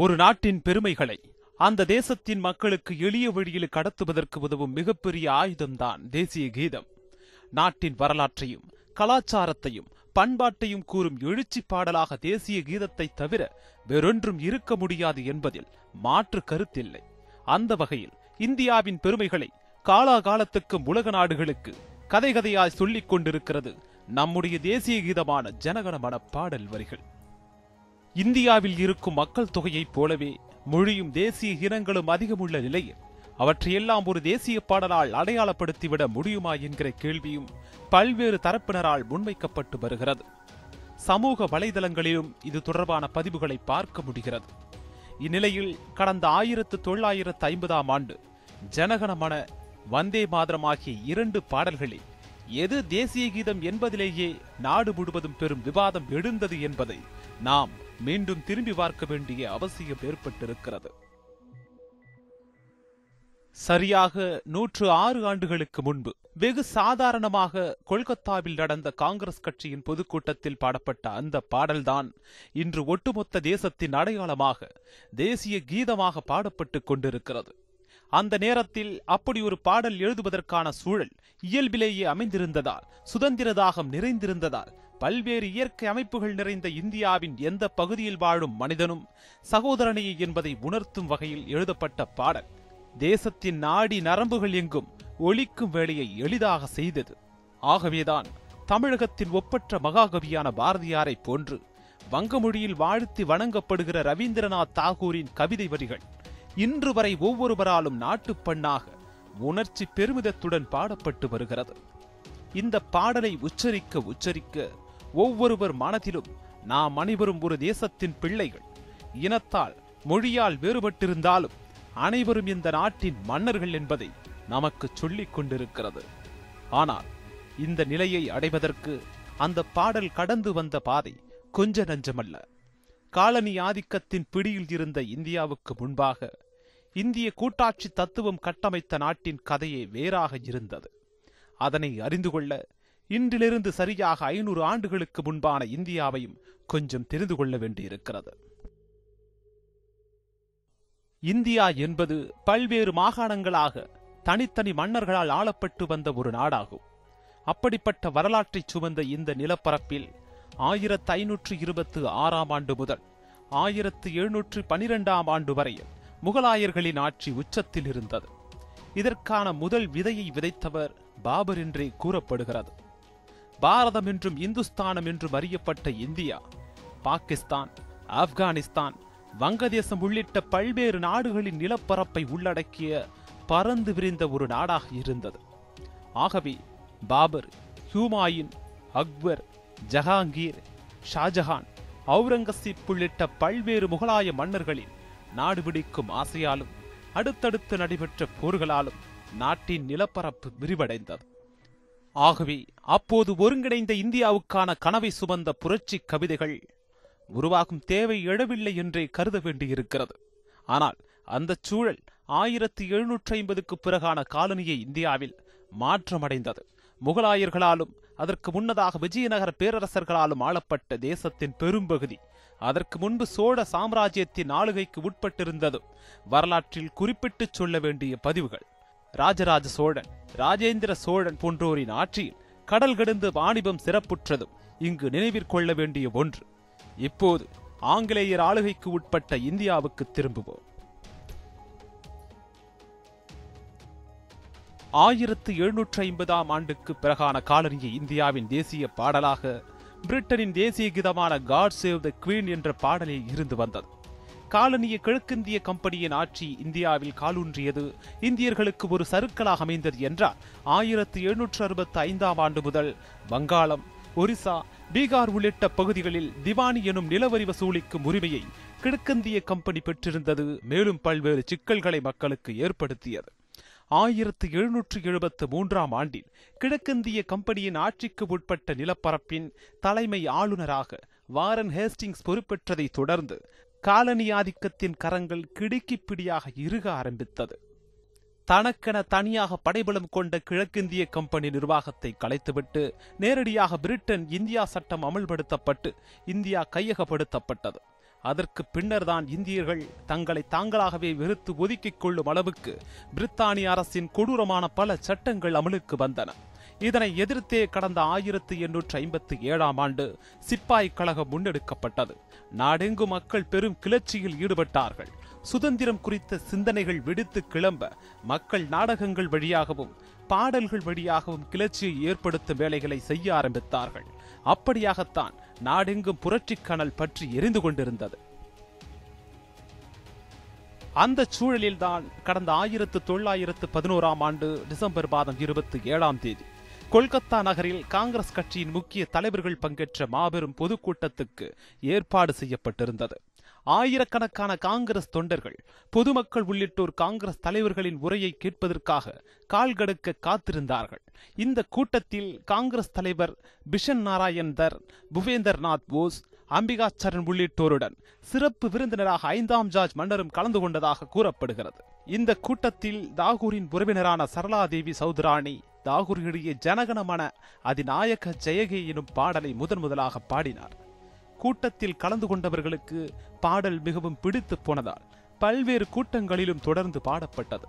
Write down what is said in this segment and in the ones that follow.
ஒரு நாட்டின் பெருமைகளை அந்த தேசத்தின் மக்களுக்கு எளிய வழியில் கடத்துவதற்கு உதவும் மிகப்பெரிய ஆயுதம்தான் தேசிய கீதம். நாட்டின் வரலாற்றையும் கலாச்சாரத்தையும் பண்பாட்டையும் கூறும் எழுச்சி பாடலாக தேசிய கீதத்தை தவிர வேறொன்றும் இருக்க முடியாது என்பதில் மாற்று கருத்தில்லை. அந்த வகையில் இந்தியாவின் பெருமைகளை காலாகாலத்துக்கும் உலக நாடுகளுக்கு கதை கதையாய் சொல்லிக் கொண்டிருக்கிறது நம்முடைய தேசிய கீதமான ஜனகணமன பாடல் வரிகள். இந்தியாவில் இருக்கும் மக்கள் தொகையைப் போலவே மொழியும் தேசிய இனங்களும் அதிகமுள்ள நிலையில் அவற்றையெல்லாம் ஒரு தேசிய பாடலால் அடையாளப்படுத்திவிட முடியுமா என்கிற கேள்வியும் பல்வேறு தரப்பினரால் முன்வைக்கப்பட்டு வருகிறது. சமூக வலைதளங்களிலும் இது தொடர்பான பதிவுகளை பார்க்க முடிகிறது. இந்நிலையில் கடந்த ஆயிரத்து தொள்ளாயிரத்து ஐம்பதாம் ஆண்டு ஜனகணமன வந்தே மாதரம் ஆகிய இரண்டு பாடல்களில் எது தேசிய கீதம் என்பதிலேயே நாடு முழுவதும் பெரும் விவாதம் எழுந்தது என்பதை நாம் மீண்டும் திரும்பி பார்க்க வேண்டிய அவசியம் ஏற்பட்டிருக்கிறது. சரியாக நூற்று ஆறு ஆண்டுகளுக்கு முன்பு வெகு சாதாரணமாக கொல்கத்தாவில் நடந்த காங்கிரஸ் கட்சியின் பொதுக்கூட்டத்தில் பாடப்பட்ட அந்த பாடல்தான் இன்று ஒட்டுமொத்த தேசத்தின் அடையாளமாக தேசிய கீதமாக பாடப்பட்டுக் கொண்டிருக்கிறது. அந்த நேரத்தில் அப்படி ஒரு பாடல் எழுதுவதற்கான சூழல் இயல்பிலேயே அமைந்திருந்ததால் சுதந்திர தாகம் நிறைந்திருந்ததால் பல்வேறு இயற்கை அமைப்புகள் நிறைந்த இந்தியாவின் எந்த பகுதியில் வாழும் மனிதனும் சகோதரனையே என்பதை உணர்த்தும் வகையில் எழுதப்பட்ட பாடல். தேசத்தின் நாடி நரம்புகள் எங்கும் ஒழிக்கும் வேலையை எளிதாக செய்தது. ஆகவேதான் தமிழகத்தின் ஒப்பற்ற மகாகவியான பாரதியாரை போன்று வங்க மொழியில் வாழ்த்தி வணங்கப்படுகிற ரவீந்திரநாத் தாகூரின் கவிதை வரிகள் இன்று வரை ஒவ்வொருவராலும் நாட்டுப் பண்ணாக உணர்ச்சி பெருமிதத்துடன் பாடப்பட்டு வருகிறது. இந்த பாடலை உச்சரிக்க உச்சரிக்க ஒவ்வொருவர் மனதிலும் நாம் அனைவரும் ஒரு தேசத்தின் பிள்ளைகள். இனத்தால் மொழியால் வேறுபட்டிருந்தாலும் அனைவரும் இந்த நாட்டின் மன்னர்கள் என்பதை நமக்கு சொல்லிக் கொண்டிருக்கிறது. ஆனால் இந்த நிலையை அடைவதற்கு அந்த பாடல் கடந்து வந்த பாதை கொஞ்ச நஞ்சமல்ல. காலனி ஆதிக்கத்தின் பிடியில் இருந்த இந்தியாவுக்கு முன்பாக இந்திய கூட்டாட்சி தத்துவம் கட்டமைத்த நாட்டின் கதையே வேறாக இருந்தது. அதனை அறிந்து கொள்ள இன்றிலிருந்து சரியாக ஐநூறு ஆண்டுகளுக்கு முன்பான இந்தியாவையும் கொஞ்சம் தெரிந்து கொள்ள வேண்டியிருக்கிறது. இந்தியா என்பது பல்வேறு மாகாணங்களாக தனித்தனி மன்னர்களால் ஆளப்பட்டு வந்த ஒரு நாடாகும். அப்படிப்பட்ட வரலாற்றைச் சுமந்த இந்த நிலப்பரப்பில் ஆயிரத்து ஐநூற்று இருபத்து ஆறாம் ஆண்டு முதல் ஆயிரத்து எழுநூற்று பனிரெண்டாம் ஆண்டு வரையில் முகலாயர்களின் ஆட்சி உச்சத்தில் இருந்தது இதற்கான முதல் விதையை விதைத்தவர் பாபர் என்றே கூறப்படுகிறது. பாரதம் என்றும் இந்துஸ்தானம் என்றும் அறியப்பட்ட இந்தியா பாகிஸ்தான் ஆப்கானிஸ்தான் வங்கதேசம் உள்ளிட்ட பல்வேறு நாடுகளின் நிலப்பரப்பை உள்ளடக்கிய பறந்து விரிந்த ஒரு நாடாக இருந்தது. ஆகவே பாபர் ஹியூமாயின் அக்பர் ஜஹாங்கீர் ஷாஜஹான் அவுரங்கசீப் உள்ளிட்ட பல்வேறு முகலாய மன்னர்களின் நாடு பிடிக்கும் ஆசையாலும் அடுத்தடுத்து நடைபெற்ற போர்களாலும் நாட்டின் நிலப்பரப்பு விரிவடைந்தது. ஆகவே அப்போது ஒருங்கிணைந்த இந்தியாவுக்கான கனவை சுமந்த புரட்சி கவிதைகள் உருவாகும் தேவை எழவில்லை என்றே கருத வேண்டியிருக்கிறது. ஆனால் அந்த சூழல் ஆயிரத்தி எழுநூற்றி ஐம்பதுக்கு பிறகான காலனியை இந்தியாவில் மாற்றமடைந்தது. முகலாயர்களாலும் அதற்கு முன்னதாக விஜயநகர பேரரசர்களாலும் ஆளப்பட்ட தேசத்தின் பெரும்பகுதி அதற்கு முன்பு சோழ சாம்ராஜ்யத்தின் ஆளுகைக்கு உட்பட்டிருந்ததும் வரலாற்றில் குறிப்பிட்டுச் சொல்ல வேண்டிய பதிவுகள். ராஜராஜ சோழன் ராஜேந்திர சோழன் போன்றோரின் ஆட்சியில் கடல் கடந்து வாணிபம் சிறப்புற்றதும் இங்கு நினைவிற்கொள்ள வேண்டிய ஒன்று. இப்போது ஆங்கிலேயர் ஆளுகைக்கு உட்பட்ட இந்தியாவுக்கு திரும்புவோம். ஆயிரத்து எழுநூற்று ஐம்பதாம் ஆண்டுக்கு பிறகான காலனிய இந்தியாவின் தேசிய பாடலாக பிரிட்டனின் தேசிய கீதமான காட் சேவ் த குவீன் என்ற பாடலில் இருந்து வந்தது. காலனிய கிழக்கிந்திய கம்பெனியின் ஆட்சி இந்தியாவில் காலூன்றியது. இந்தியர்களுக்கு ஒரு சருக்களாக அமைந்தது என்றால் ஆயிரத்து எழுநூற்று அறுபத்தி ஐந்தாம் ஆண்டு முதல் வங்காளம் ஒரிசா பீகார் உள்ளிட்ட பகுதிகளில் திவானி எனும் நிலவரி வசூலிக்கும் உரிமையை கிழக்கிந்திய கம்பெனி பெற்றிருந்தது. மேலும் பல்வேறு சிக்கல்களை மக்களுக்கு ஏற்படுத்தியது. ஆயிரத்து எழுநூற்று எழுபத்து மூன்றாம் ஆண்டில் கிழக்கிந்திய கம்பெனியின் ஆட்சிக்கு உட்பட்ட நிலப்பரப்பின் தலைமை ஆளுநராக வாரன் ஹேஸ்டிங்ஸ் பொறுப்பேற்றதை தொடர்ந்து காலனி ஆதிக்கத்தின் கரங்கள் கிடுக்கிப் பிடியாக இறுக ஆரம்பித்தது. தனக்கென தனியாக படைபலம் கொண்ட கிழக்கிந்திய கம்பெனி நிர்வாகத்தை கலைத்துவிட்டு நேரடியாக பிரிட்டன் இந்தியா சட்டம் அமல்படுத்தப்பட்டு இந்தியா கையகப்படுத்தப்பட்டது. அதற்கு பின்னர்தான் இந்தியர்கள் தங்களை தாங்களாகவே வெறுத்து ஒதுக்கிக் கொள்ளும் அளவுக்கு பிரித்தானிய அரசின் கொடூரமான பல சட்டங்கள் அமலுக்கு வந்தன. இதனை எதிர்த்தே கடந்த ஆயிரத்தி எண்ணூற்று ஐம்பத்தி ஏழாம் ஆண்டு சிப்பாய் கழகம் முன்னெடுக்கப்பட்டது. நாடெங்கும் மக்கள் பெரும் கிளர்ச்சியில் ஈடுபட்டார்கள். சுதந்திரம் குறித்த சிந்தனைகள் விடுத்து கிளம்ப மக்கள் நாடகங்கள் வழியாகவும் பாடல்கள் வழியாகவும் கிளர்ச்சியை ஏற்படுத்தும் வேலைகளை செய்ய ஆரம்பித்தார்கள். அப்படியாகத்தான் நாடெங்கும் புரட்சிக் கனல் பற்றி எரிந்து கொண்டிருந்தது. அந்த சூழலில்தான் கடந்த ஆயிரத்து தொள்ளாயிரத்து பதினோராம் ஆண்டு டிசம்பர் மாதம் இருபத்தி ஏழாம் தேதி கொல்கத்தா நகரில் காங்கிரஸ் கட்சியின் முக்கிய தலைவர்கள் பங்கேற்ற மாபெரும் பொதுக்கூட்டத்துக்கு ஏற்பாடு செய்யப்பட்டிருந்தது. ஆயிரக்கணக்கான காங்கிரஸ் தொண்டர்கள் பொதுமக்கள் உள்ளிட்டோர் காங்கிரஸ் தலைவர்களின் உரையை கேட்பதற்காக கால்கடுக்க காத்திருந்தார்கள். இந்த கூட்டத்தில் காங்கிரஸ் தலைவர் பிஷன் நாராயண் தர் புவேந்தர்நாத் போஸ் அம்பிகாச்சரன் உள்ளிட்டோருடன் சிறப்பு விருந்தினராக ஐந்தாம் ஜார்ஜ் மன்னரும் கலந்து கொண்டதாக கூறப்படுகிறது. இந்த கூட்டத்தில் தாகூரின் உறவினரான சரளாதேவி சௌத்ராணி தாகூர் எழுதிய ஜனகணமன அதிநாயக ஜெயகே எனும் பாடலை முதன் முதலாக பாடினார். கூட்டத்தில் கலந்து கொண்டவர்களுக்கு பாடல் மிகவும் பிடித்து போனதால் பல்வேறு கூட்டங்களிலும் தொடர்ந்து பாடப்பட்டது.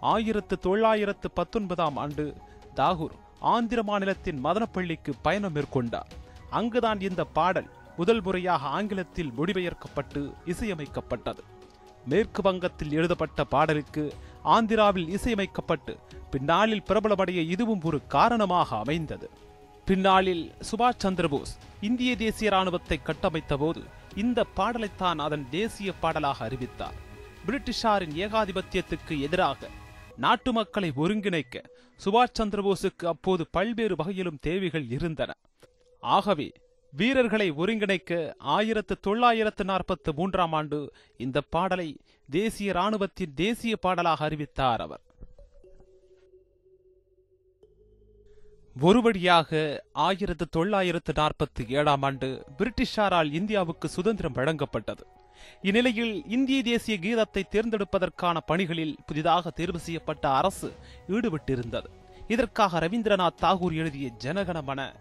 ஆயிரத்து தொள்ளாயிரத்து பத்தொன்பதாம் ஆண்டு தாகூர் ஆந்திர மாநிலத்தின் மதனப்பள்ளிக்கு பயணம் மேற்கொண்டார். அங்குதான் இந்த பாடல் முதல் முறையாக ஆங்கிலத்தில் மொழிபெயர்க்கப்பட்டு இசையமைக்கப்பட்டது. மேற்கு வங்கத்தில் எழுதப்பட்ட பாடலுக்கு ஆந்திராவில் இசையமைக்கப்பட்டு பின்னாளில் பிரபலமடைய இதுவும் ஒரு காரணமாக அமைந்தது. பின்னாளில் சுபாஷ் சந்திரபோஸ் இந்திய தேசிய ராணுவத்தை கட்டமைத்த போது இந்த பாடலைத்தான் அதன் தேசிய பாடலாக அறிவித்தார். பிரிட்டிஷாரின் ஏகாதிபத்தியத்துக்கு எதிராக நாட்டு மக்களை ஒருங்கிணைக்க சுபாஷ் சந்திரபோஸுக்கு அப்போது பல்வேறு வகையிலும் தேவைகள் இருந்தன. ஆகவே வீரர்களை ஒருங்கிணைக்க ஆயிரத்து தொள்ளாயிரத்து நாற்பத்து மூன்றாம் ஆண்டு இந்த பாடலை தேசிய ராணுவத்தின் தேசிய பாடலாக அறிவித்தார் அவர். ஒரு வழியாக ஆயிரத்து தொள்ளாயிரத்து நாற்பத்தி ஏழாம் ஆண்டு பிரிட்டிஷாரால் இந்தியாவுக்கு சுதந்திரம் வழங்கப்பட்டது. இந்நிலையில் இந்திய தேசிய கீதத்தை தேர்ந்தெடுப்பதற்கான பணிகளில் புதிதாக தேர்வு செய்யப்பட்ட அரசு ஈடுபட்டிருந்தது. இதற்காக ரவீந்திரநாத் தாகூர் எழுதிய ஜனகணமன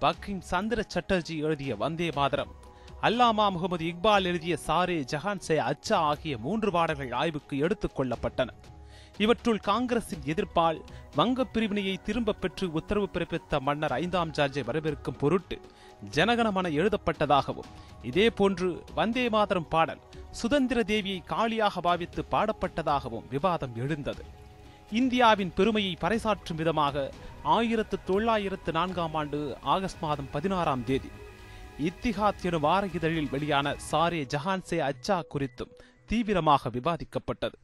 பக்கிம் சந்திர சட்டர்ஜி எழுதிய வந்தே மாதரம் அல்லாமா முகமது இக்பால் எழுதிய சாரே ஜஹான்சே அச்சா ஆகிய மூன்று பாடல்கள் ஆய்வுக்கு எடுத்துக் கொள்ளப்பட்டன. இவற்றுள் காங்கிரசின் எதிர்ப்பால் வங்கப் பிரிவினையை திரும்பப் பெற்று உத்தரவு பிறப்பித்த மன்னர் ஐந்தாம் ஜார்ஜை வரவேற்கும் பொருட்டு ஜனகணமன எழுதப்பட்டதாகவும் இதேபோன்று வந்தே மாதரம் பாடல் சுதந்திர தேவியை காளியாக பாவித்து பாடப்பட்டதாகவும் விவாதம் எழுந்தது. இந்தியாவின் பெருமையை பறைசாற்றும் விதமாக ஆயிரத்து தொள்ளாயிரத்து நான்காம் ஆண்டு ஆகஸ்ட் மாதம் பதினாறாம் தேதி இத்திஹாத் எனும் வார இதழில் வெளியான சாரே ஜஹான்சே அச்சா குறித்தும் தீவிரமாக விவாதிக்கப்பட்டது.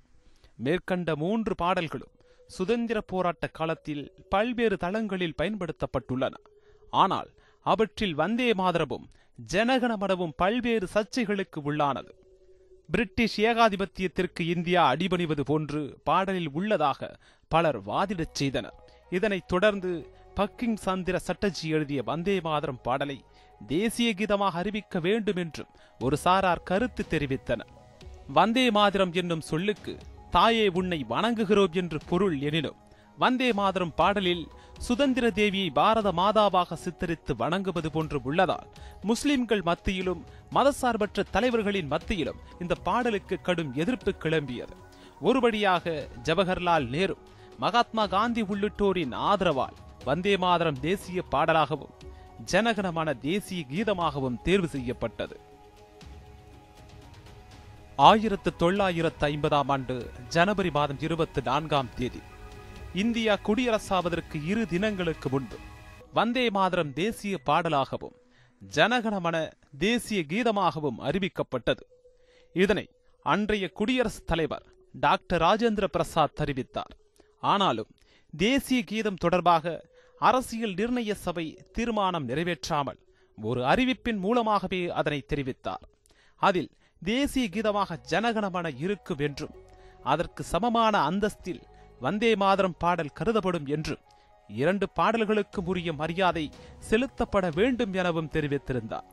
மேற்கண்ட மூன்று பாடல்களும் சுதந்திர போராட்ட காலத்தில் பல்வேறு தளங்களில் பயன்படுத்தப்பட்டுள்ளன. ஆனால் அவற்றில் வந்தே மாதரமும் ஜனகணமனவும் பல்வேறு சர்ச்சைகளுக்கு உள்ளானது. பிரிட்டிஷ் ஏகாதிபத்தியத்திற்கு இந்தியா அடிபணிவது போன்று பாடலில் உள்ளதாக பலர் வாதிடச் செய்தனர். இதனைத் தொடர்ந்து பக்கிங் சந்திர சட்டர்ஜி எழுதிய வந்தே மாதரம் பாடலை தேசிய கீதமாக அறிவிக்க வேண்டும் என்றும் ஒரு சாரார் கருத்து தெரிவித்தனர். வந்தே மாதரம் என்னும் சொல்லுக்கு தாயே உன்னை வணங்குகிறோம் என்று பொருள் எனினும் வந்தே மாதரம் பாடலில் சுதந்திர தேவியை பாரத மாதாவாக சித்தரித்து வணங்குவது போன்று உள்ளதால் முஸ்லிம்கள் மத்தியிலும் மதசார்பற்ற தலைவர்களின் மத்தியிலும் இந்த பாடலுக்கு கடும் எதிர்ப்பு கிளம்பியது. ஒருபடியாக ஜவஹர்லால் நேரு மகாத்மா காந்தி உள்ளிட்டோரின் ஆதரவால் வந்தே மாதரம் தேசிய பாடலாகவும் ஜனகனமான தேசிய கீதமாகவும் தேர்வு செய்யப்பட்டது. ஆயிரத்து தொள்ளாயிரத்து ஐம்பதாம் ஆண்டு ஜனவரி மாதம் இருபத்தி நான்காம் தேதி இந்தியா குடியரசாவதற்கு இரு தினங்களுக்கு முன்பு. வந்தே மாதரம் தேசிய பாடலாகவும் ஜனகணமன தேசிய கீதமாகவும் அறிவிக்கப்பட்டது. இதனை அன்றைய குடியரசுத் தலைவர் டாக்டர் ராஜேந்திர பிரசாத் தெரிவித்தார் ஆனாலும் தேசிய கீதம் தொடர்பாக அரசியல் நிர்ணய சபை தீர்மானம் நிறைவேற்றாமல் ஒரு அறிவிப்பின் மூலமாகவே அதனை தெரிவித்தார். அதில் தேசிய கீதமாக ஜனகணமன இருக்கும் என்றும் அதற்கு சமமான அந்தஸ்தில் வந்தே மாதரம் பாடல் கருதப்படும் என்று இரண்டு பாடல்களுக்கும் உரிய மரியாதை செலுத்தப்பட வேண்டும் எனவும் தெரிவித்திருந்தார்.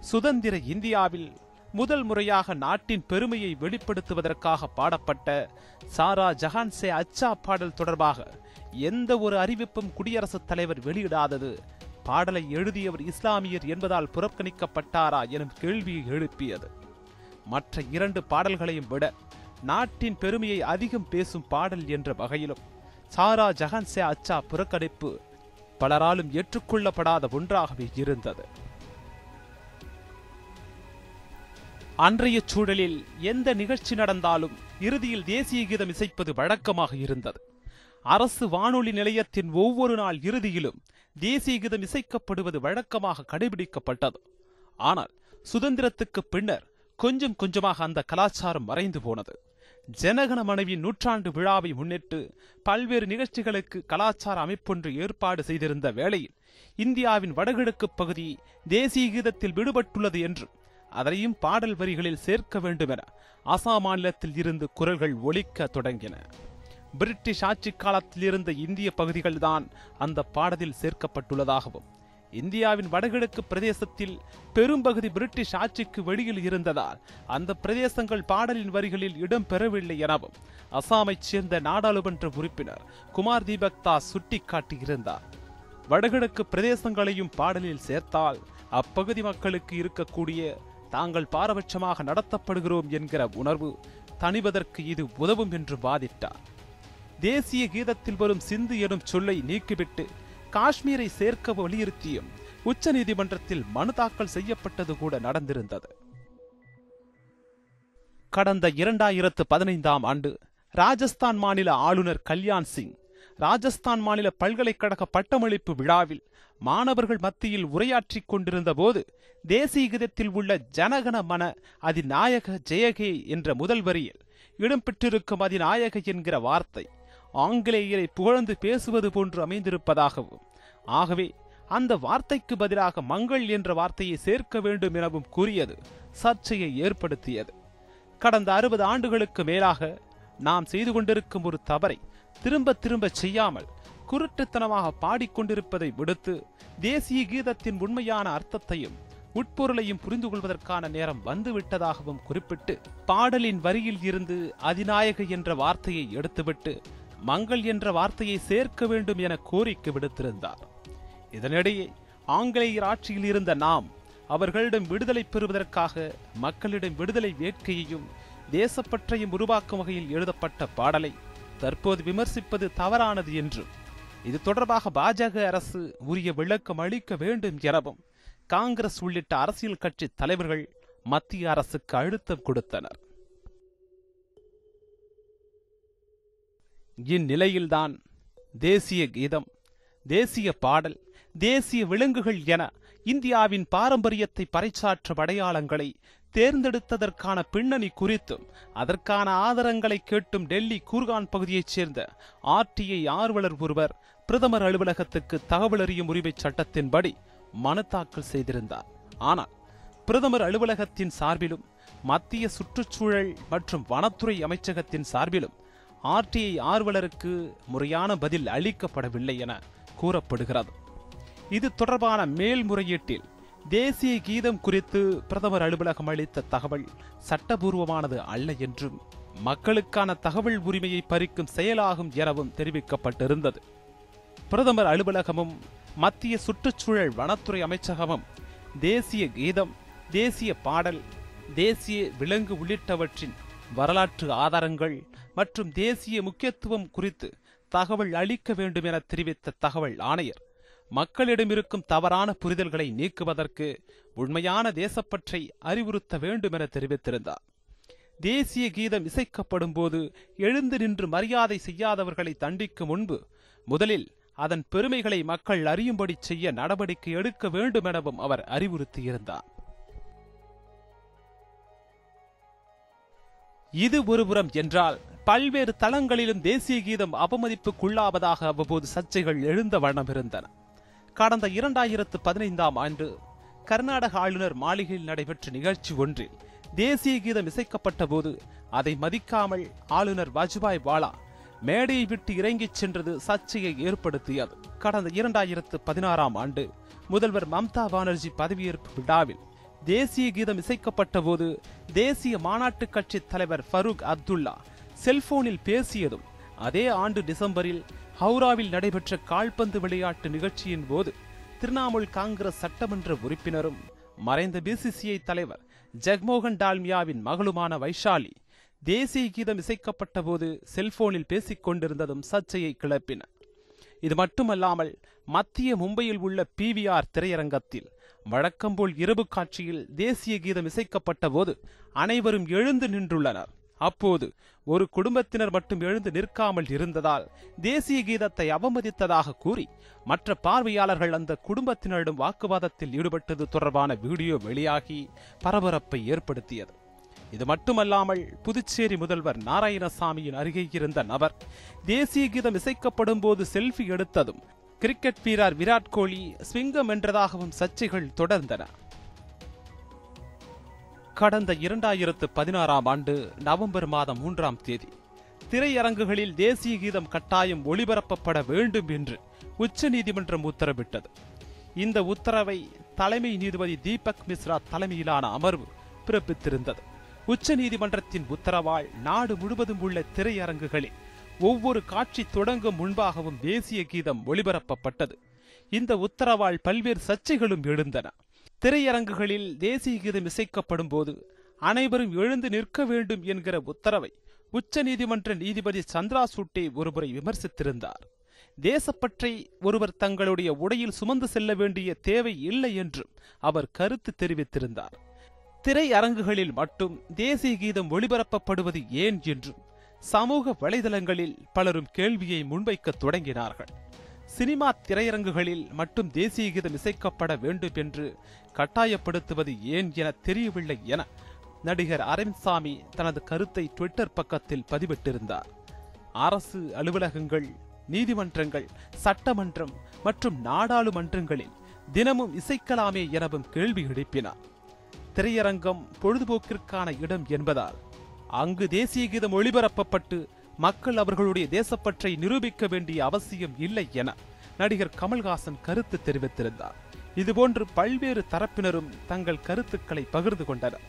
சுதந்திர இந்தியாவில் முதல் முறையாக நாட்டின் பெருமையை வெளிப்படுத்துவதற்காக பாடப்பட்ட சாரா ஜஹான்சே அச்சா பாடல் தொடர்பாக எந்த ஒரு அறிவிப்பும் குடியரசுத் தலைவர் வெளியிடாதது. பாடலை எழுதியவர் இஸ்லாமியர் என்பதால் புறக்கணிக்கப்பட்டாரா எனும் கேள்வியை எழுப்பியது. மற்ற இரண்டு பாடல்களையும் விட நாட்டின் பெருமையை அதிகம் பேசும் பாடல் என்ற வகையிலும் சாரா ஜஹான்சே அச்சா புறக்கணிப்பு பலராலும் ஏற்றுக்கொள்ளப்படாத ஒன்றாகவே இருந்தது. அன்றைய சூழலில் எந்த நிகழ்ச்சி நடந்தாலும் இறுதியில் தேசிய கீதம் இசைப்பது வழக்கமாக இருந்தது. அரசு வானொலி நிலையத்தின் ஒவ்வொரு நாள் இறுதியிலும் தேசிய கீதம் இசைக்கப்படுவது வழக்கமாக கடைபிடிக்கப்பட்டது. ஆனால் சுதந்திரத்துக்கு பின்னர் கொஞ்சம் கொஞ்சமாக அந்த கலாச்சாரம் மறைந்து போனது. ஜனகன மனைவி நூற்றாண்டு விழாவை முன்னிட்டு பல்வேறு நிகழ்ச்சிகளுக்கு கலாச்சார அமைப்பொன்று ஏற்பாடு செய்திருந்த வேளையில் இந்தியாவின் வடகிழக்கு பகுதி தேசிய கீதத்தில் விடுபட்டுள்ளது என்று அதனையும் பாடல் வரிகளில் சேர்க்க வேண்டும் என அசாம் மாநிலத்தில் இருந்து குரல்கள் ஒலிக்க தொடங்கின. பிரிட்டிஷ் ஆட்சி காலத்தில் இருந்த இந்திய பகுதிகள்தான் அந்த பாடலில் சேர்க்கப்பட்டுள்ளதாகவும் இந்தியாவின் வடகிழக்கு பிரதேசத்தில் பெரும்பகுதி பிரிட்டிஷ் ஆட்சிக்கு வெளியில் இருந்ததால் அந்த பிரதேசங்கள் பாடலின் வரிகளில் இடம் பெறவில்லை எனவும் அசாமைச் சேர்ந்த நாடாளுமன்ற உறுப்பினர் குமார் தீபக் தாஸ் சுட்டிக்காட்டியிருந்தார். வடகிழக்கு பிரதேசங்களையும் பாடலில் சேர்த்தால் அப்பகுதி மக்களுக்கு இருக்கக்கூடிய தாங்கள் பாரபட்சமாக நடத்தப்படுகிறோம் என்கிற உணர்வு தணிவதற்கு இது உதவும் என்று வாதிட்டார். தேசிய கீதத்தில் வரும் சிந்து எனும் சொல்லை நீக்கிவிட்டு காஷ்மீரை சேர்க்க வலியுறுத்தியும் உச்ச நீதிமன்றத்தில் மனு தாக்கல் செய்யப்பட்டது கூட நடந்திருந்தது. கடந்த இரண்டாயிரத்து பதினைந்தாம் ஆண்டு ராஜஸ்தான் மாநில ஆளுநர் கல்யாண் சிங் ராஜஸ்தான் மாநில பல்கலைக்கழக பட்டமளிப்பு விழாவில் மாணவர்கள் மத்தியில் உரையாற்றிக் கொண்டிருந்த போது தேசிய கீதத்தில் உள்ள ஜனகன மன அதிநாயக ஜெயகே என்ற முதல் வரியில் இடம்பெற்றிருக்கும் அதிநாயக என்கிற வார்த்தை ஆங்கிலேயரை புகழ்ந்து பேசுவது போன்று அமைந்திருப்பதாகவும் ஆகவே அந்த வார்த்தைக்கு பதிலாக மங்கள் என்ற வார்த்தையை சேர்க்க வேண்டும் எனவும் கூறியது சர்ச்சையை ஏற்படுத்தியது. கடந்த அறுபது ஆண்டுகளுக்கு மேலாக நாம் செய்து கொண்டிருக்கும் ஒரு தவறை திரும்ப திரும்ப செய்யாமல் குருட்டுத்தனமாக பாடிக்கொண்டிருப்பதை விடுத்து தேசிய கீதத்தின் உண்மையான அர்த்தத்தையும் உட்பொருளையும் புரிந்து கொள்வதற்கான நேரம் வந்துவிட்டதாகவும் குறிப்பிட்டு பாடலின் வரியில் இருந்து அதிநாயக என்ற வார்த்தையை எடுத்துவிட்டு மங்கள் என்ற வார்த்தையை சேர்க்க வேண்டும் என கோரிக்கை விடுத்திருந்தார். இதனிடையே ஆங்கிலேயர் ஆட்சியில் இருந்த நாம் அவர்களிடம் விடுதலை பெறுவதற்காக மக்களிடம் விடுதலை வேட்கையையும் தேசப்பற்றையும் உருவாக்கும் வகையில் எழுதப்பட்ட பாடலை தற்போது விமர்சிப்பது தவறானது என்றும் இது தொடர்பாக பாஜக அரசு உரிய விளக்கம் அளிக்க வேண்டும் எனவும் காங்கிரஸ் உள்ளிட்ட அரசியல் கட்சி தலைவர்கள் மத்திய அரசுக்கு அழுத்தம் கொடுத்தனர். இந்நிலையில்தான் தேசிய கீதம் தேசிய பாடல் தேசிய விலங்குகள் என இந்தியாவின் பாரம்பரியத்தை பறைசாற்றும் அடையாளங்களை தேர்ந்தெடுத்ததற்கான பின்னணி குறித்தும் அதற்கான ஆதாரங்களை கேட்டும் டெல்லி கூர்கான் பகுதியைச் சேர்ந்த ஆர்டிஐ ஆர்வலர் ஒருவர் பிரதமர் அலுவலகத்துக்கு தகவல் அறியும் உரிமை சட்டத்தின்படி மனு தாக்கல் செய்திருந்தார். ஆனால் பிரதமர் அலுவலகத்தின் சார்பிலும் மத்திய சுற்றுச்சூழல் மற்றும் வனத்துறை அமைச்சகத்தின் சார்பிலும் ஆர்டிஐ ஆர்வலருக்கு முறையான பதில் அளிக்கப்படவில்லை என கூறப்படுகிறது. இது தொடர்பான மேல்முறையீட்டில் தேசிய கீதம் குறித்து பிரதமர் அலுவலகம் அளித்த தகவல் சட்டபூர்வமானது அல்ல என்றும் மக்களுக்கான தகவல் உரிமையை பறிக்கும் செயலாகும் எனவும் தெரிவிக்கப்பட்டிருந்தது. பிரதமர் அலுவலகமும் மத்திய சுற்றுச்சூழல் வனத்துறை அமைச்சகமும் தேசிய கீதம் தேசிய பாடல் தேசிய விலங்கு உள்ளிட்டவற்றின் வரலாற்று ஆதாரங்கள் மற்றும் தேசிய முக்கியத்துவம் குறித்து தகவல் அளிக்க வேண்டும் என தெரிவித்த தகவல் ஆணையர் மக்களிடம் இருக்கும் தவறான புரிதல்களை நீக்குவதற்கு உண்மையான தேசப்பற்றை அறிவுறுத்த வேண்டும் என தெரிவித்திருந்தார். தேசிய கீதம் இசைக்கப்படும் போது எழுந்து நின்று மரியாதை செய்யாதவர்களை தண்டிக்கும் முன்பு முதலில் அதன் பெருமைகளை மக்கள் அறியும்படி செய்ய நடவடிக்கை எடுக்க வேண்டும் எனவும் அவர் அறிவுறுத்தியிருந்தார். இது ஒருபுறம் என்றால் பல்வேறு தளங்களிலும் தேசிய கீதம் அவமதிப்புக்குள்ளாவதாக அவ்வப்போது சர்ச்சைகள் எழுந்த வண்ணம் இருந்தன. கடந்த இரண்டாயிரத்து பதினைந்தாம் ஆண்டு கர்நாடக ஆளுநர் மாளிகையில் நடைபெற்ற நிகழ்ச்சி ஒன்றில் தேசிய கீதம் இசைக்கப்பட்ட போது அதை மதிக்காமல் ஆளுநர் வாஜ்பாய் வாலா மேடையை விட்டு இறங்கிச் சென்றது சர்ச்சையை ஏற்படுத்தியது. கடந்த இரண்டாயிரத்து பதினாறாம் ஆண்டு முதல்வர் மம்தா பானர்ஜி பதவியேற்பு விழாவில் தேசிய கீதம் இசைக்கப்பட்ட போது தேசிய மாநாட்டுக் கட்சி தலைவர் ஃபருக் அப்துல்லா செல்போனில் பேசியதும் அதே ஆண்டு டிசம்பரில் ஹவுராவில் நடைபெற்ற கால்பந்து விளையாட்டு நிகழ்ச்சியின் போது திரிணாமுல் காங்கிரஸ் சட்டமன்ற உறுப்பினரும் மறைந்த பிசிசிஐ தலைவர் ஜெக்மோகன் டால்மியாவின் மகளுமான வைஷாலி தேசிய கீதம் இசைக்கப்பட்ட போது செல்போனில் பேசிக் கொண்டிருந்ததும் சர்ச்சையை கிளப்பின இது மட்டுமல்லாமல் மத்திய மும்பையில் உள்ள பிவிஆர் திரையரங்கத்தில். வழக்கம்போல் இரவு காட்சியில் தேசிய கீதம் இசைக்கப்பட்ட போது அனைவரும் எழுந்து நின்றுள்ளனர். அப்போது ஒரு குடும்பத்தினர் மட்டும் எழுந்து நிற்காமல் இருந்ததால் தேசிய கீதத்தை அவமதித்ததாக கூறி மற்ற பார்வையாளர்கள் அந்த குடும்பத்தினரிடம் வாக்குவாதத்தில் ஈடுபட்டது தொடர்பான வீடியோ வெளியாகி பரபரப்பை ஏற்படுத்தியது. இது மட்டுமல்லாமல் புதுச்சேரி முதல்வர் நாராயணசாமியின் அருகே இருந்த நபர் தேசிய கீதம் இசைக்கப்படும் போது செல்ஃபி எடுத்ததும் கிரிக்கெட் வீரர் விராட் கோலி ஸ்விங்கம் வென்றதாகவும் சர்ச்சைகள் தொடர்ந்தன. கடந்த இரண்டாயிரத்து பதினாறாம் ஆண்டு நவம்பர் மாதம் மூன்றாம் தேதி திரையரங்குகளில் தேசிய கீதம் கட்டாயம் ஒளிபரப்பப்பட வேண்டும் என்று உச்சநீதிமன்றம் உத்தரவிட்டது. இந்த உத்தரவை தலைமை நீதிபதி தீபக் மிஸ்ரா தலைமையிலான அமர்வு பிறப்பித்திருந்தது. உச்சநீதிமன்றத்தின் உத்தரவால் நாடு முழுவதும் உள்ள திரையரங்குகளில் ஒவ்வொரு காட்சி தொடங்கும் முன்பாகவும் தேசிய கீதம் ஒளிபரப்பப்பட்டது. இந்த உத்தரவால் பல்வேறு சர்ச்சைகளும் எழுந்தன. திரையரங்குகளில் தேசிய கீதம் இசைக்கப்படும் போது அனைவரும் எழுந்து நிற்க வேண்டும் என்கிற உத்தரவை உச்சநீதிமன்ற நீதிபதி சந்திரா சூட்டே ஒருமுறை விமர்சித்திருந்தார். தேசப்பற்றை ஒருவர் தங்களுடைய உடையில் சுமந்து செல்ல வேண்டிய தேவை இல்லை என்றும் அவர் கருத்து தெரிவித்திருந்தார். திரையரங்குகளில் மட்டும் தேசிய கீதம் ஒளிபரப்பப்படுவது ஏன் என்றும் சமூக வலைதளங்களில் பலரும் கேள்வியை முன்வைக்க தொடங்கினார்கள். சினிமா திரையரங்குகளில் மட்டும் தேசிய கீதம் இசைக்கப்பட வேண்டும் என்று கட்டாயப்படுத்துவது ஏன் என தெரியவில்லை என நடிகர் அரவிந்த்சாமி தனது கருத்தை ட்விட்டர் பக்கத்தில் பதிவிட்டிருந்தார். அரசு அலுவலகங்கள் நீதிமன்றங்கள் சட்டமன்றம் மற்றும் நாடாளுமன்றங்களில் தினமும் இசைக்கலாமே எனவும் கேள்வி எழுப்பினார். திரையரங்கம் பொழுதுபோக்கிற்கான இடம் என்பதால் அங்கு தேசிய கீதம் ஒளிபரப்பப்பட்டு மக்கள் அவர்களுடைய தேசப்பற்றை நிரூபிக்க வேண்டிய அவசியம் இல்லை என நடிகர் கமல்ஹாசன் கருத்து தெரிவித்திருந்தார். இதுபோன்று பல்வேறு தரப்பினரும் தங்கள் கருத்துக்களை பகிர்ந்து கொண்டனர்.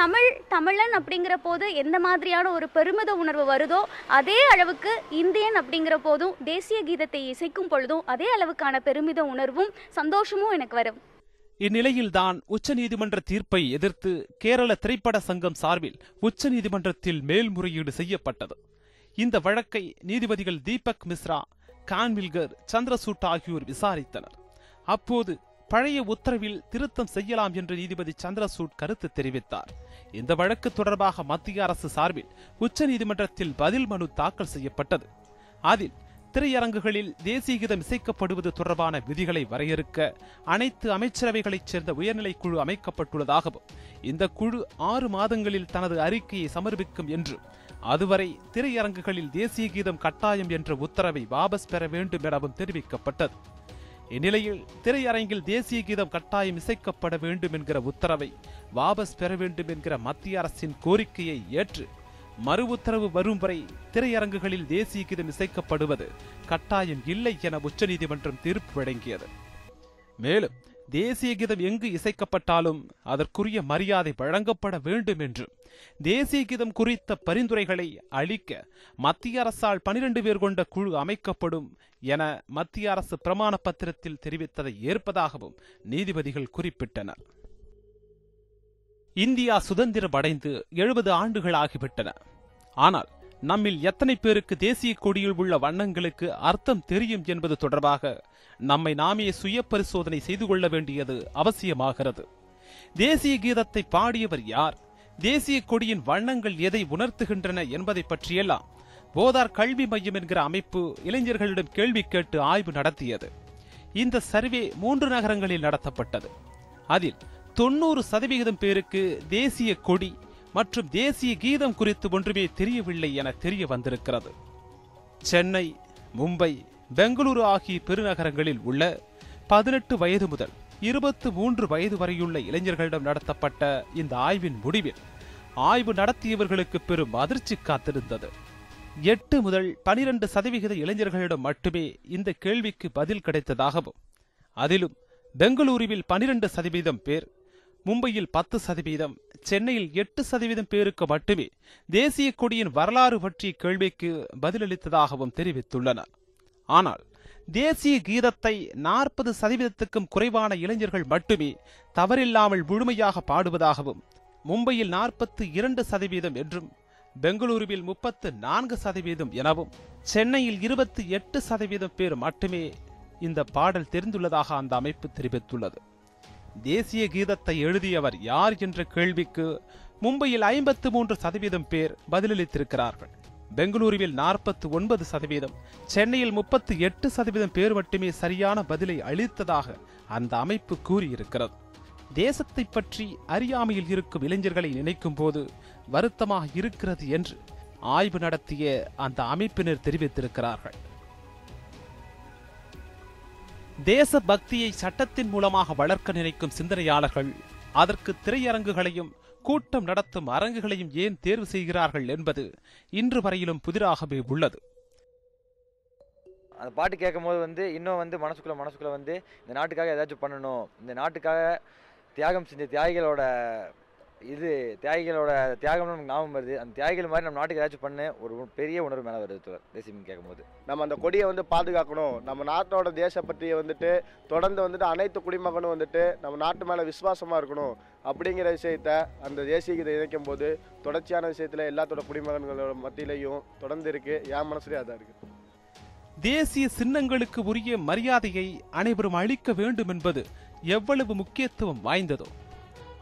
தமிழ் தமிழன் அப்படிங்கிற போது எந்த மாதிரியான ஒரு பெருமித உணர்வு வருதோ அதே அளவுக்கு இந்தியன் அப்படிங்கிற போதும் தேசிய கீதத்தை இசைக்கும் பொழுதும் அதே அளவுக்கான பெருமித உணர்வும் சந்தோஷமும் எனக்கு வரும். இந்நிலையில்தான் உச்சநீதிமன்ற தீர்ப்பை எதிர்த்து கேரள திரைப்பட சங்கம் சார்பில் உச்சநீதிமன்றத்தில் மேல்முறையீடு செய்யப்பட்டது. இந்த வழக்கை நீதிபதிகள் தீபக் மிஸ்ரா கான்வில்கர் சந்திரசூட் ஆகியோர் விசாரித்தனர். அப்போது பழைய உத்தரவில் திருத்தம் செய்யலாம் என்று நீதிபதி சந்திரசூட் கருத்து தெரிவித்தார். இந்த வழக்கு தொடர்பாக மத்திய அரசு சார்பில் உச்சநீதிமன்றத்தில் பதில் மனு தாக்கல் செய்யப்பட்டது. அதில் திரையரங்குகளில் தேசிய கீதம் இசைக்கப்படுவது தொடர்பான விதிகளை வரையறுக்க அனைத்து அமைச்சரவைகளைச் சேர்ந்த உயர்நிலை குழு அமைக்கப்பட்டுள்ளதாகவும் இந்த குழு ஆறு மாதங்களில் தனது அறிக்கையை சமர்ப்பிக்கும் என்றும் அதுவரை திரையரங்குகளில் தேசிய கீதம் கட்டாயம் என்ற உத்தரவை வாபஸ் பெற வேண்டும் எனவும் தெரிவிக்கப்பட்டது. இந்நிலையில் திரையரங்கில் தேசிய கீதம் கட்டாயம் இசைக்கப்பட வேண்டும் என்கிற உத்தரவை வாபஸ் பெற வேண்டும் என்கிற மத்திய அரசின் கோரிக்கையை ஏற்று மறு உத்தரவு வரும் வரை திரையரங்குகளில் தேசிய கீதம் இசைக்கப்படுவது கட்டாயம் இல்லை என உச்சநீதிமன்றம் தீர்ப்பு வழங்கியது. மேலும் தேசிய கீதம் எங்கு இசைக்கப்பட்டாலும் அதற்குரிய மரியாதை வழங்கப்பட வேண்டும் என்றும் தேசிய கீதம் குறித்த பரிந்துரைகளை அளிக்க மத்திய அரசால் பனிரெண்டு பேர் கொண்ட குழு அமைக்கப்படும் என மத்திய அரசு பிரமாண பத்திரத்தில் தெரிவித்ததை ஏற்பதாகவும் நீதிபதிகள் குறிப்பிட்டனர். இந்தியா சுதந்திரம் அடைந்து எழுபது ஆண்டுகள் ஆகிவிட்டன ஆனால் நம்மில் எத்தனை பேருக்கு தேசிய கொடியில் உள்ள வண்ணங்களுக்கு அர்த்தம் தெரியும் என்பது தொடர்பாக நம்மை நாமே சுய பரிசோதனை செய்து கொள்ள வேண்டியது அவசியமாகிறது. தேசிய கீதத்தை பாடியவர் யார்? தேசிய கொடியின் வண்ணங்கள் எதை உணர்த்துகின்றன என்பதை பற்றியெல்லாம் போதார் கல்வி மையம் என்கிற அமைப்பு இளைஞர்களிடம் கேள்வி கேட்டு ஆய்வு நடத்தியது. இந்த சர்வே மூன்று நகரங்களில் நடத்தப்பட்டது. அதில் தொண்ணூறு சதவிகிதம் பேருக்கு தேசிய கொடி மற்றும் தேசிய கீதம் குறித்து ஒன்றுமே தெரியவில்லை என தெரிய வந்திருக்கிறது. சென்னை மும்பை பெங்களூரு ஆகிய பெருநகரங்களில் உள்ள பதினெட்டு வயது முதல் இருபத்து மூன்று வயது வரையுள்ள இளைஞர்களிடம் நடத்தப்பட்ட இந்த ஆய்வின் முடிவில் ஆய்வு நடத்தியவர்களுக்கு பெரும் அதிர்ச்சி காத்திருந்தது. எட்டு முதல் பனிரெண்டு சதவிகித இளைஞர்களிடம் மட்டுமே இந்த கேள்விக்கு பதில் கிடைத்ததாகவும் அதிலும் பெங்களூருவில் பனிரெண்டு சதவீதம் பேர் மும்பையில் பத்து சதவீதம் சென்னையில் எட்டு சதவீதம் பேருக்கு மட்டுமே தேசிய கொடியின் வரலாறு பற்றிய கேள்விக்கு பதிலளித்ததாகவும் தெரிவித்துள்ளனர். ஆனால் தேசிய கீதத்தை நாற்பது சதவீதத்துக்கும் குறைவான இளைஞர்கள் மட்டுமே தவறில்லாமல் முழுமையாக பாடுவதாகவும் மும்பையில் நாற்பத்து இரண்டு சதவீதம் என்றும் பெங்களூருவில் முப்பத்து நான்கு சதவீதம் எனவும் சென்னையில் இருபத்தி எட்டு சதவீதம் பேர் மட்டுமே இந்த பாடல் தெரிந்துள்ளதாக அந்த அமைப்பு தெரிவித்துள்ளது. தேசிய கீதத்தை எழுதியவர் யார் என்ற கேள்விக்கு மும்பையில் ஐம்பத்து மூன்று சதவீதம் பேர் பதிலளித்திருக்கிறார்கள். பெங்களூருவில் நாற்பத்து ஒன்பது சதவீதம் சென்னையில் முப்பத்து எட்டு சதவீதம் பேர் மட்டுமே சரியான பதிலை அளித்ததாக அந்த அமைப்பு கூறியிருக்கிறது. தேசத்தை பற்றி அறியாமையில் இருக்கும் இளைஞர்களை நினைக்கும் போது வருத்தமாக இருக்கிறது என்று ஆய்வு நடத்திய அந்த அமைப்பினர் தெரிவித்திருக்கிறார்கள். தேச பக்தியை சட்டத்தின் மூலமாக வளர்க்க நினைக்கும் சிந்தனையாளர்கள் அதற்கு திரையரங்குகளையும் கூட்டம் நடத்தும் அரங்குகளையும் ஏன் தேர்வு செய்கிறார்கள் என்பது இன்று வரையிலும் புதிராகவே உள்ளது. அந்த பாட்டு கேட்கும்போது வந்து இன்னும் வந்து மனசுக்குள்ள மனசுக்குள்ள வந்து இந்த நாட்டுக்காக ஏதாச்சும் பண்ணணும் இந்த நாட்டுக்காக தியாகம் செஞ்ச தியாகிகளோட இது தியாகிகளோட தியாகம் நமக்கு ஞாபகம் வருது. அந்த தியாகிகள் மாதிரி நம்ம நாட்டுக்கு ஏதாச்சும் பண்ண ஒரு பெரிய உணர்வு மேலே வருது தேசியம் கேட்கும்போது. நம்ம அந்த கொடியை வந்து பாதுகாக்கணும். நம்ம நாட்டோட தேச பற்றியை வந்துட்டு தொடர்ந்து வந்துட்டு அனைத்து குடிமகனும் வந்துட்டு நம்ம நாட்டு மேலே விசுவாசமாக இருக்கணும் அப்படிங்கிற விஷயத்த அந்த தேசிய கீதை இணைக்கும் போது தொடர்ச்சியான விஷயத்தில் எல்லாத்தோட குடிமகன்களோட மத்தியிலையும் தொடர்ந்து இருக்கு. என் மனசுலேயே அதான் இருக்கு. தேசிய சின்னங்களுக்கு உரிய மரியாதையை அனைவரும் அளிக்க வேண்டும் என்பது எவ்வளவு முக்கியத்துவம் வாய்ந்ததோ.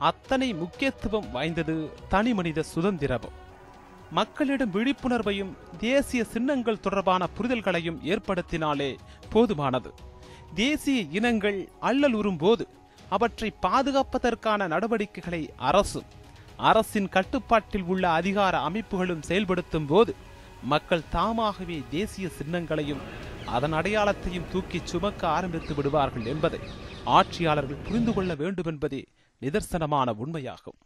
அத்தனை முக்கியத்துவம் வாய்ந்தது தனி மனித சுதந்திரமும். மக்களிடம் விழிப்புணர்வையும் தேசிய சின்னங்கள் தொடர்பான புரிதல்களையும் ஏற்படுத்தினாலே போதுமானது. தேசிய இனங்கள் அல்லல் உறும்போது அவற்றை பாதுகாப்பதற்கான நடவடிக்கைகளை அரசும் அரசின் கட்டுப்பாட்டில் உள்ள அதிகார அமைப்புகளும் செயல்படுத்தும் போது மக்கள் தாமாகவே தேசிய சின்னங்களையும் அதன் அடையாளத்தையும் தூக்கி சுமக்க ஆரம்பித்து விடுவார்கள் என்பதை ஆட்சியாளர்கள் புரிந்து கொள்ள வேண்டும் என்பதே நிதர்சனமான உண்மையாகும்.